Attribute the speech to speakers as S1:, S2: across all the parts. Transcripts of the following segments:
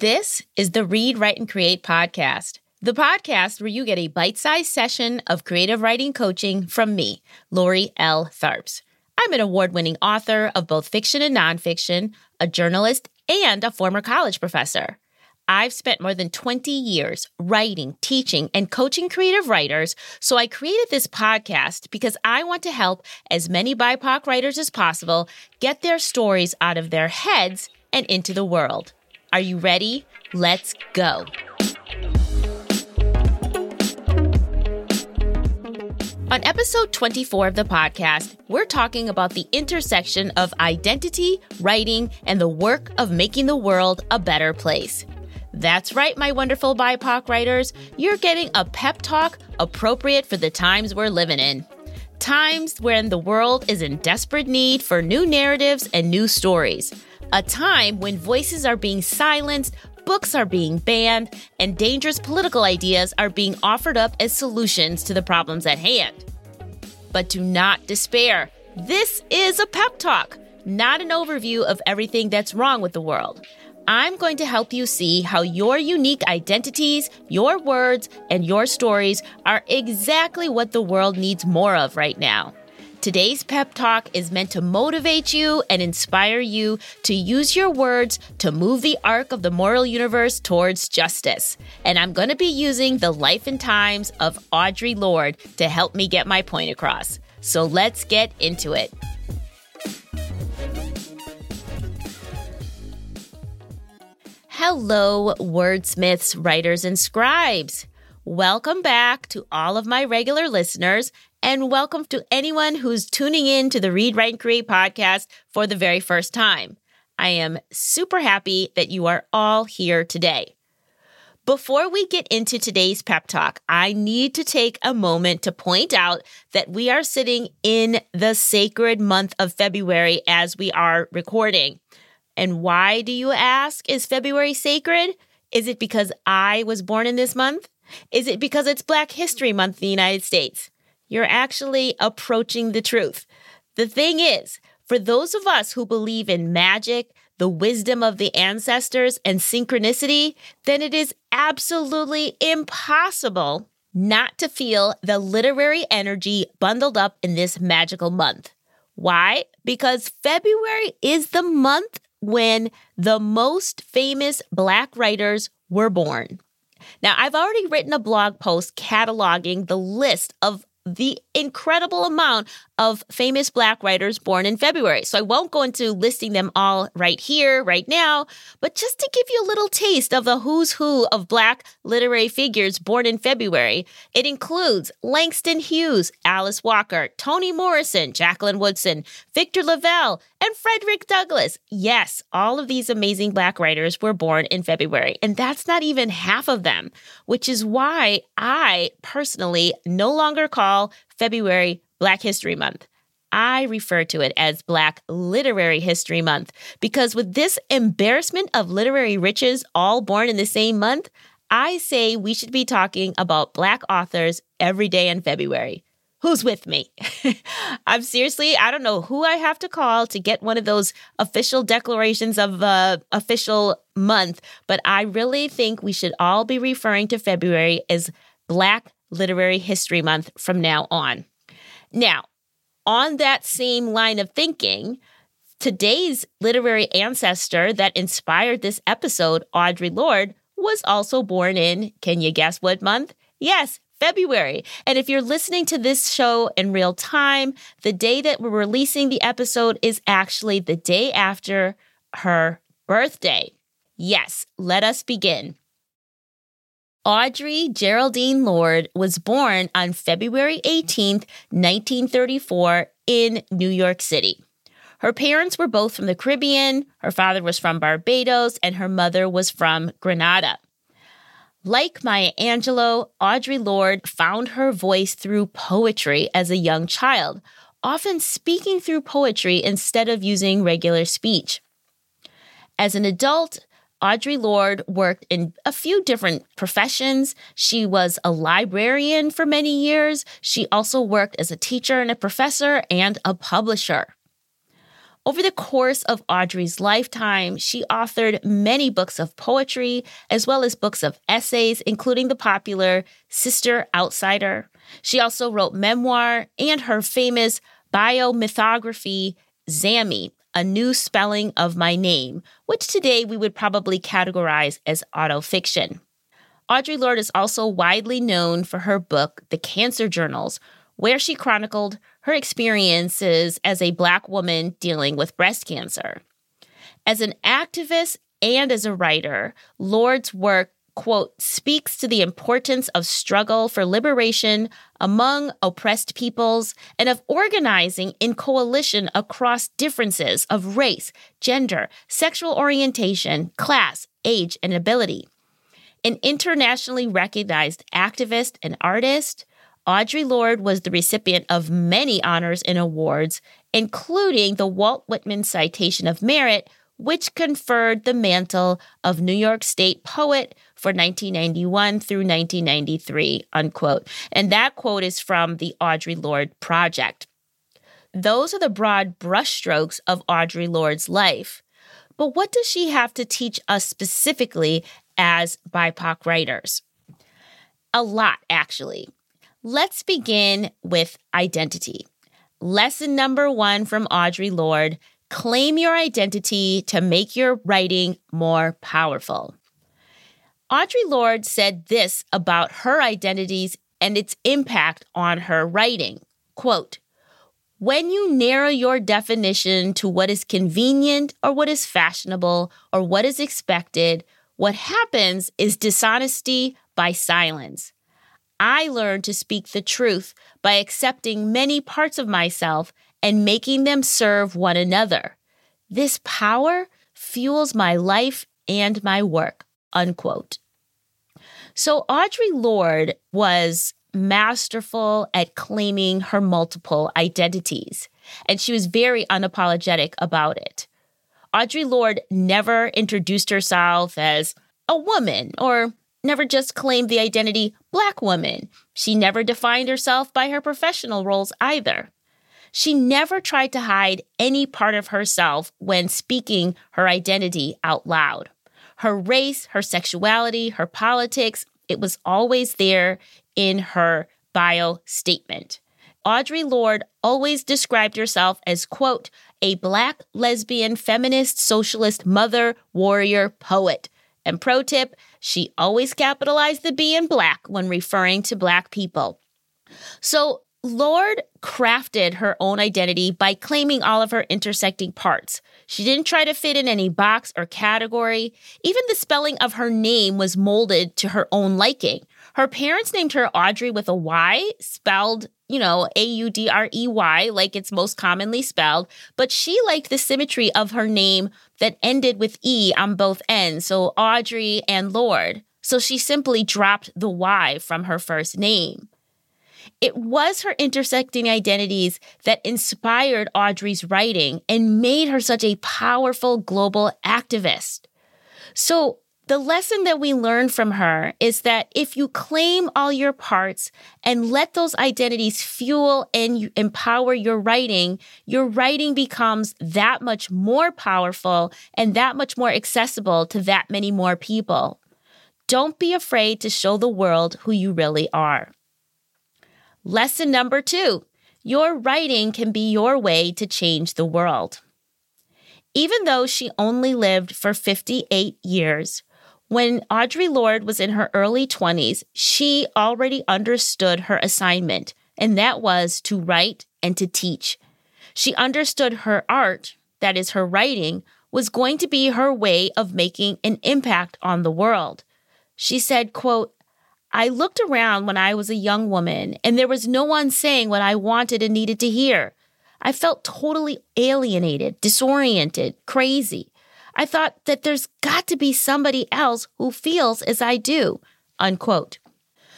S1: This is the Reed, Write, and Create podcast, the podcast where you get a bite sized session of creative writing coaching from me, Lori L. Tharps. I'm an award winning author of both fiction and nonfiction, a journalist, and a former college professor. I've spent more than 20 years writing, teaching, and coaching creative writers, so I created this podcast because I want to help as many BIPOC writers as possible get their stories out of their heads and into the world. Are you ready? Let's go. On episode 24 of the podcast, we're talking about the intersection of identity, writing, and the work of making the world a better place. That's right, my wonderful BIPOC writers. You're getting a pep talk appropriate for the times we're living in. Times when the world is in desperate need for new narratives and new stories a time when voices are being silenced, books are being banned, and dangerous political ideas are being offered up as solutions to the problems at hand. But do not despair. This is a pep talk, not an overview of everything that's wrong with the world. I'm going to help you see how your unique identities, your words, and your stories are exactly what the world needs more of right now. Today's pep talk is meant to motivate you and inspire you to use your words to move the arc of the moral universe towards justice. And I'm going to be using the life and times of Audre Lorde to help me get my point across. So let's get into it. Hello, wordsmiths, writers, and scribes. Welcome back to all of my regular listeners and welcome to anyone who's tuning in to the Reed, Write, and Create podcast for the very first time. I am super happy that you are all here today. Before we get into today's pep talk, I need to take a moment to point out that we are sitting in the sacred month of February as we are recording. And why do you ask? Is February sacred? Is it because I was born in this month? Is it because it's Black History Month in the United States? You're actually approaching the truth. The thing is, for those of us who believe in magic, the wisdom of the ancestors, and synchronicity, then it is absolutely impossible not to feel the literary energy bundled up in this magical month. Why? Because February is the month when the most famous Black writers were born. Now, I've already written a blog post cataloging the list of the incredible amount of famous Black writers born in February. So I won't go into listing them all right here, right now, but just to give you a little taste of the who's who of Black literary figures born in February, it includes Langston Hughes, Alice Walker, Toni Morrison, Jacqueline Woodson, Victor LaValle, and Frederick Douglass. Yes, all of these amazing Black writers were born in February, and that's not even half of them, which is why I personally no longer call February Black History Month. I refer to it as Black Literary History Month because with this embarrassment of literary riches all born in the same month, I say we should be talking about Black authors every day in February. Who's with me? I'm seriously, I don't know who I have to call to get one of those official declarations of uh, official month, but I really think we should all be referring to February as Black Literary History Month from now on. Now, on that same line of thinking, today's literary ancestor that inspired this episode, Audre Lorde, was also born in, can you guess what month? Yes, February. And if you're listening to this show in real time, the day that we're releasing the episode is actually the day after her birthday. Yes, let us begin. Audrey Geraldine Lorde was born on February 18, 1934, in New York City. Her parents were both from the Caribbean, her father was from Barbados, and her mother was from Grenada. Like Maya Angelou, Audre Lorde found her voice through poetry as a young child, often speaking through poetry instead of using regular speech. As an adult, Audre Lorde worked in a few different professions. She was a librarian for many years. She also worked as a teacher and a professor and a publisher. Over the course of Audre's lifetime, she authored many books of poetry, as well as books of essays, including the popular Sister Outsider. She also wrote memoir and her famous biomythography, Zami, a new spelling of my name, which today we would probably categorize as autofiction. Audre Lorde is also widely known for her book, The Cancer Journals, where she chronicled her experiences as a Black woman dealing with breast cancer. As an activist and as a writer, Lorde's work, quote, speaks to the importance of struggle for liberation among oppressed peoples and of organizing in coalition across differences of race, gender, sexual orientation, class, age, and ability. An internationally recognized activist and artist, Audre Lorde was the recipient of many honors and awards, including the Walt Whitman Citation of Merit, which conferred the mantle of New York State Poet for 1991 through 1993, unquote. And that quote is from the Audre Lorde Project. Those are the broad brushstrokes of Audre Lorde's life. But what does she have to teach us specifically as BIPOC writers? A lot, actually. Let's begin with identity. Lesson number one from Audre Lorde claim your identity to make your writing more powerful. Audre Lorde said this about her identities and its impact on her writing. Quote, when you narrow your definition to what is convenient or what is fashionable or what is expected, what happens is dishonesty by silence. I learned to speak the truth by accepting many parts of myself and making them serve one another. This power fuels my life and my work. Unquote. So Audre Lorde was masterful at claiming her multiple identities, and she was very unapologetic about it. Audre Lorde never introduced herself as a woman or never just claimed the identity black woman. She never defined herself by her professional roles either. She never tried to hide any part of herself when speaking her identity out loud. Her race, her sexuality, her politics, it was always there in her bio statement. Audre Lorde always described herself as, quote, a black lesbian feminist socialist mother, warrior, poet. And pro tip, she always capitalized the B in black when referring to black people. So Lorde crafted her own identity by claiming all of her intersecting parts. She didn't try to fit in any box or category. Even the spelling of her name was molded to her own liking. Her parents named her Audrey with a Y, spelled, you know, A U D R E Y, like it's most commonly spelled, but she liked the symmetry of her name that ended with E on both ends, so Audre and Lorde. So she simply dropped the Y from her first name. It was her intersecting identities that inspired Audre's writing and made her such a powerful global activist. So, the lesson that we learn from her is that if you claim all your parts and let those identities fuel and empower your writing, your writing becomes that much more powerful and that much more accessible to that many more people. Don't be afraid to show the world who you really are. Lesson number two your writing can be your way to change the world. Even though she only lived for 58 years, when Audre Lorde was in her early 20s, she already understood her assignment, and that was to write and to teach. She understood her art, that is, her writing, was going to be her way of making an impact on the world. She said, quote, I looked around when I was a young woman and there was no one saying what I wanted and needed to hear. I felt totally alienated, disoriented, crazy. I thought that there's got to be somebody else who feels as I do. Unquote.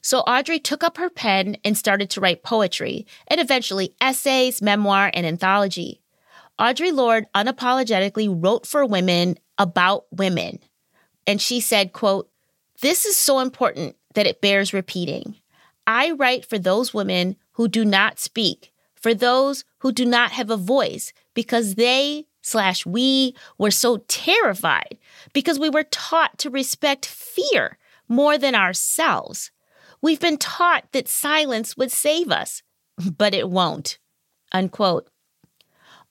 S1: So Audre took up her pen and started to write poetry and eventually essays, memoir, and anthology. Audre Lorde unapologetically wrote for women about women. And she said, quote, This is so important that it bears repeating. I write for those women who do not speak, for those who do not have a voice, because they slash we were so terrified because we were taught to respect fear more than ourselves. We've been taught that silence would save us, but it won't. Unquote.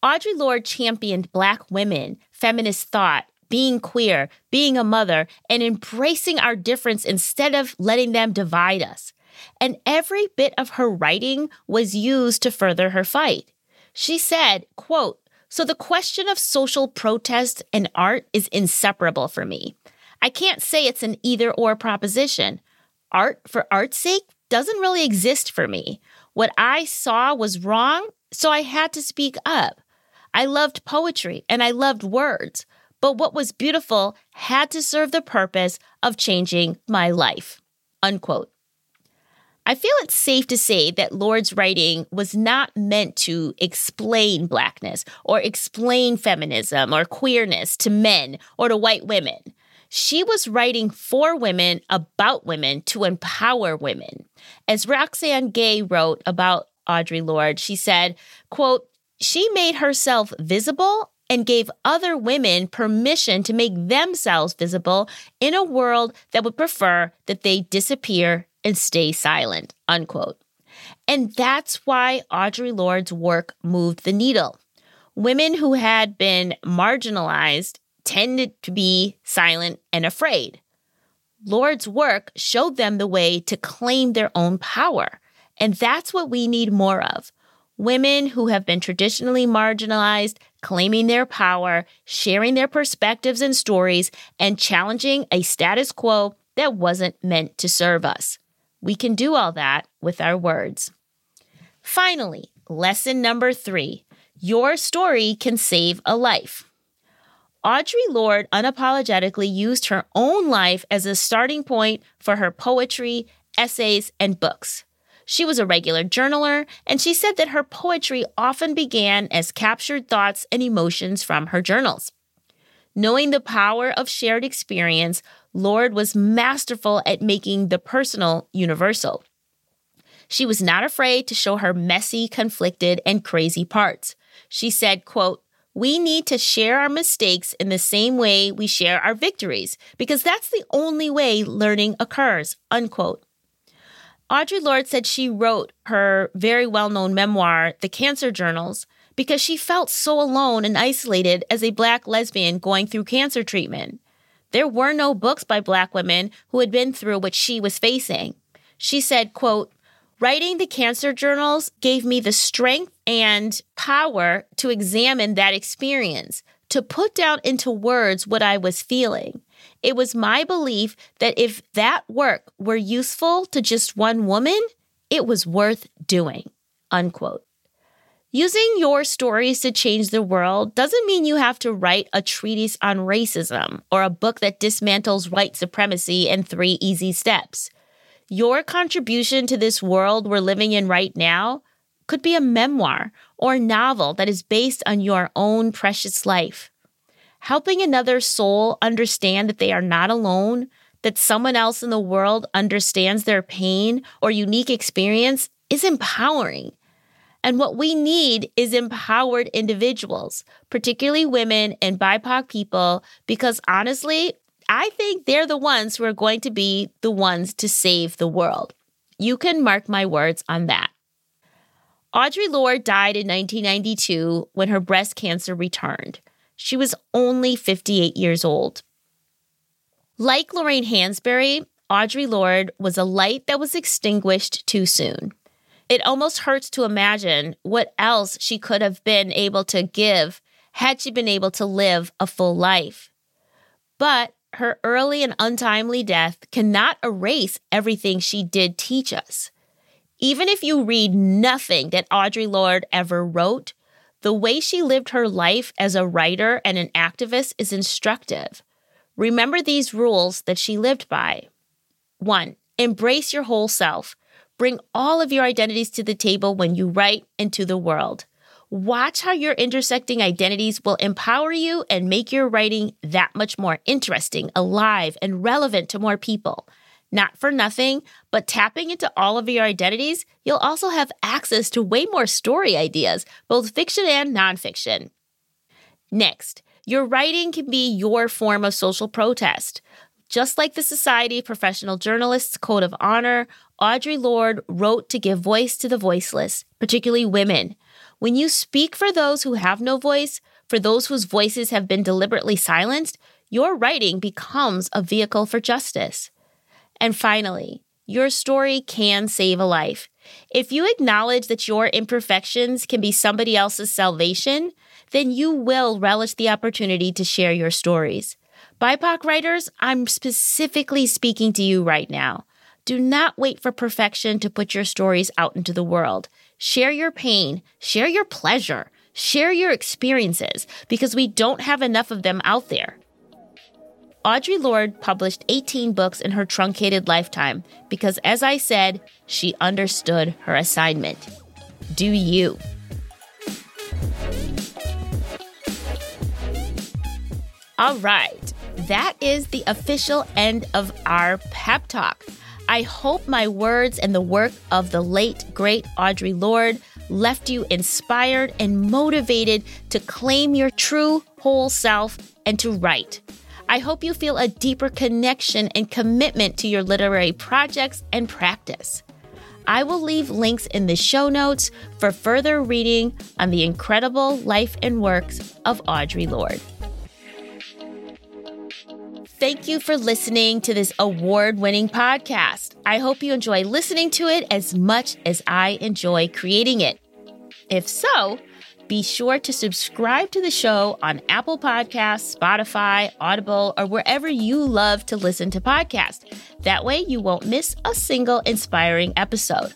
S1: Audre Lorde championed Black women, feminist thought, being queer, being a mother, and embracing our difference instead of letting them divide us. And every bit of her writing was used to further her fight. She said, quote, so the question of social protest and art is inseparable for me. I can't say it's an either or proposition. Art for art's sake doesn't really exist for me. What I saw was wrong, so I had to speak up. I loved poetry and I loved words, but what was beautiful had to serve the purpose of changing my life. Unquote. I feel it's safe to say that Lorde's writing was not meant to explain Blackness or explain feminism or queerness to men or to white women. She was writing for women about women to empower women. As Roxane Gay wrote about Audre Lorde, she said, quote, she made herself visible and gave other women permission to make themselves visible in a world that would prefer that they disappear and stay silent, unquote. And that's why Audre Lorde's work moved the needle. Women who had been marginalized tended to be silent and afraid. Lorde's work showed them the way to claim their own power. And that's what we need more of. Women who have been traditionally marginalized, claiming their power, sharing their perspectives and stories, and challenging a status quo that wasn't meant to serve us. We can do all that with our words. Finally, lesson number three your story can save a life. Audre Lorde unapologetically used her own life as a starting point for her poetry, essays, and books. She was a regular journaler, and she said that her poetry often began as captured thoughts and emotions from her journals. Knowing the power of shared experience, Lorde was masterful at making the personal universal. She was not afraid to show her messy, conflicted, and crazy parts. She said, quote, we need to share our mistakes in the same way we share our victories, because that's the only way learning occurs, unquote. Audre Lorde said she wrote her very well known memoir, The Cancer Journals, because she felt so alone and isolated as a Black lesbian going through cancer treatment. There were no books by Black women who had been through what she was facing. She said, quote, Writing the cancer journals gave me the strength and power to examine that experience, to put down into words what I was feeling. It was my belief that if that work were useful to just one woman, it was worth doing. Unquote. Using your stories to change the world doesn't mean you have to write a treatise on racism or a book that dismantles white supremacy in three easy steps. Your contribution to this world we're living in right now could be a memoir or novel that is based on your own precious life. Helping another soul understand that they are not alone, that someone else in the world understands their pain or unique experience is empowering. And what we need is empowered individuals, particularly women and BIPOC people, because honestly, I think they're the ones who are going to be the ones to save the world. You can mark my words on that. Audre Lorde died in 1992 when her breast cancer returned. She was only 58 years old. Like Lorraine Hansberry, Audre Lorde was a light that was extinguished too soon. It almost hurts to imagine what else she could have been able to give had she been able to live a full life. But her early and untimely death cannot erase everything she did teach us. Even if you read nothing that Audre Lorde ever wrote, the way she lived her life as a writer and an activist is instructive. Remember these rules that she lived by. One, embrace your whole self. Bring all of your identities to the table when you write into the world. Watch how your intersecting identities will empower you and make your writing that much more interesting, alive, and relevant to more people. Not for nothing, but tapping into all of your identities, you'll also have access to way more story ideas, both fiction and nonfiction. Next, your writing can be your form of social protest. Just like the Society of Professional Journalists Code of Honor, Audre Lorde wrote to give voice to the voiceless, particularly women. When you speak for those who have no voice, for those whose voices have been deliberately silenced, your writing becomes a vehicle for justice. And finally, your story can save a life. If you acknowledge that your imperfections can be somebody else's salvation, then you will relish the opportunity to share your stories. BIPOC writers, I'm specifically speaking to you right now. Do not wait for perfection to put your stories out into the world. Share your pain, share your pleasure, share your experiences, because we don't have enough of them out there. Audre Lorde published 18 books in her truncated lifetime because, as I said, she understood her assignment. Do you? All right, that is the official end of our pep talk. I hope my words and the work of the late, great Audre Lorde left you inspired and motivated to claim your true whole self and to write. I hope you feel a deeper connection and commitment to your literary projects and practice. I will leave links in the show notes for further reading on the incredible life and works of Audre Lorde. Thank you for listening to this award winning podcast. I hope you enjoy listening to it as much as I enjoy creating it. If so, be sure to subscribe to the show on Apple Podcasts, Spotify, Audible, or wherever you love to listen to podcasts. That way, you won't miss a single inspiring episode.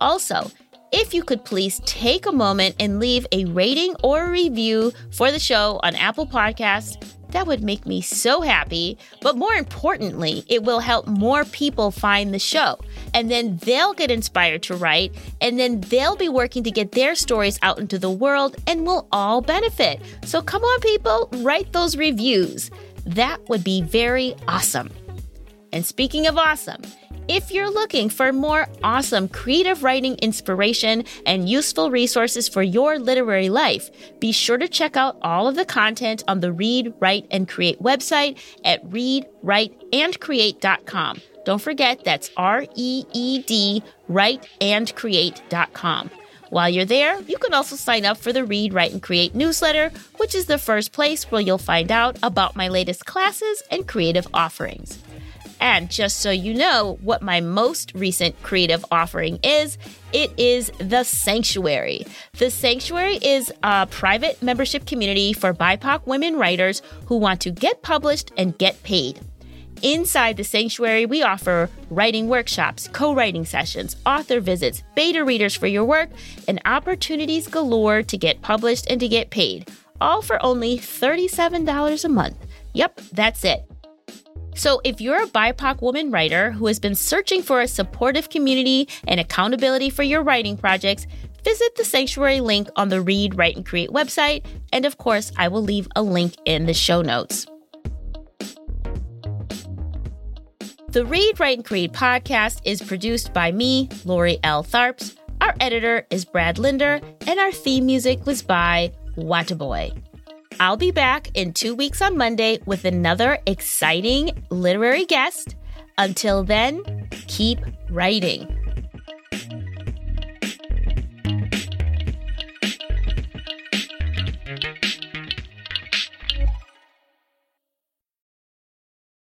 S1: Also, if you could please take a moment and leave a rating or a review for the show on Apple Podcasts, that would make me so happy. But more importantly, it will help more people find the show. And then they'll get inspired to write, and then they'll be working to get their stories out into the world, and we'll all benefit. So come on, people, write those reviews. That would be very awesome. And speaking of awesome, if you're looking for more awesome creative writing inspiration and useful resources for your literary life, be sure to check out all of the content on the Reed, Write, and Create website at reedwriteandcreate.com. Don't forget that's R E E D, writeandcreate.com. While you're there, you can also sign up for the Reed, Write, and Create newsletter, which is the first place where you'll find out about my latest classes and creative offerings. And just so you know what my most recent creative offering is, it is The Sanctuary. The Sanctuary is a private membership community for BIPOC women writers who want to get published and get paid. Inside the sanctuary, we offer writing workshops, co writing sessions, author visits, beta readers for your work, and opportunities galore to get published and to get paid, all for only $37 a month. Yep, that's it. So, if you're a BIPOC woman writer who has been searching for a supportive community and accountability for your writing projects, visit the Sanctuary link on the Reed, Write, and Create website. And of course, I will leave a link in the show notes. The Reed, Write, and Create podcast is produced by me, Lori L. Tharps. Our editor is Brad Linder, and our theme music was by Wataboy. I'll be back in two weeks on Monday with another exciting literary guest. Until then, keep writing.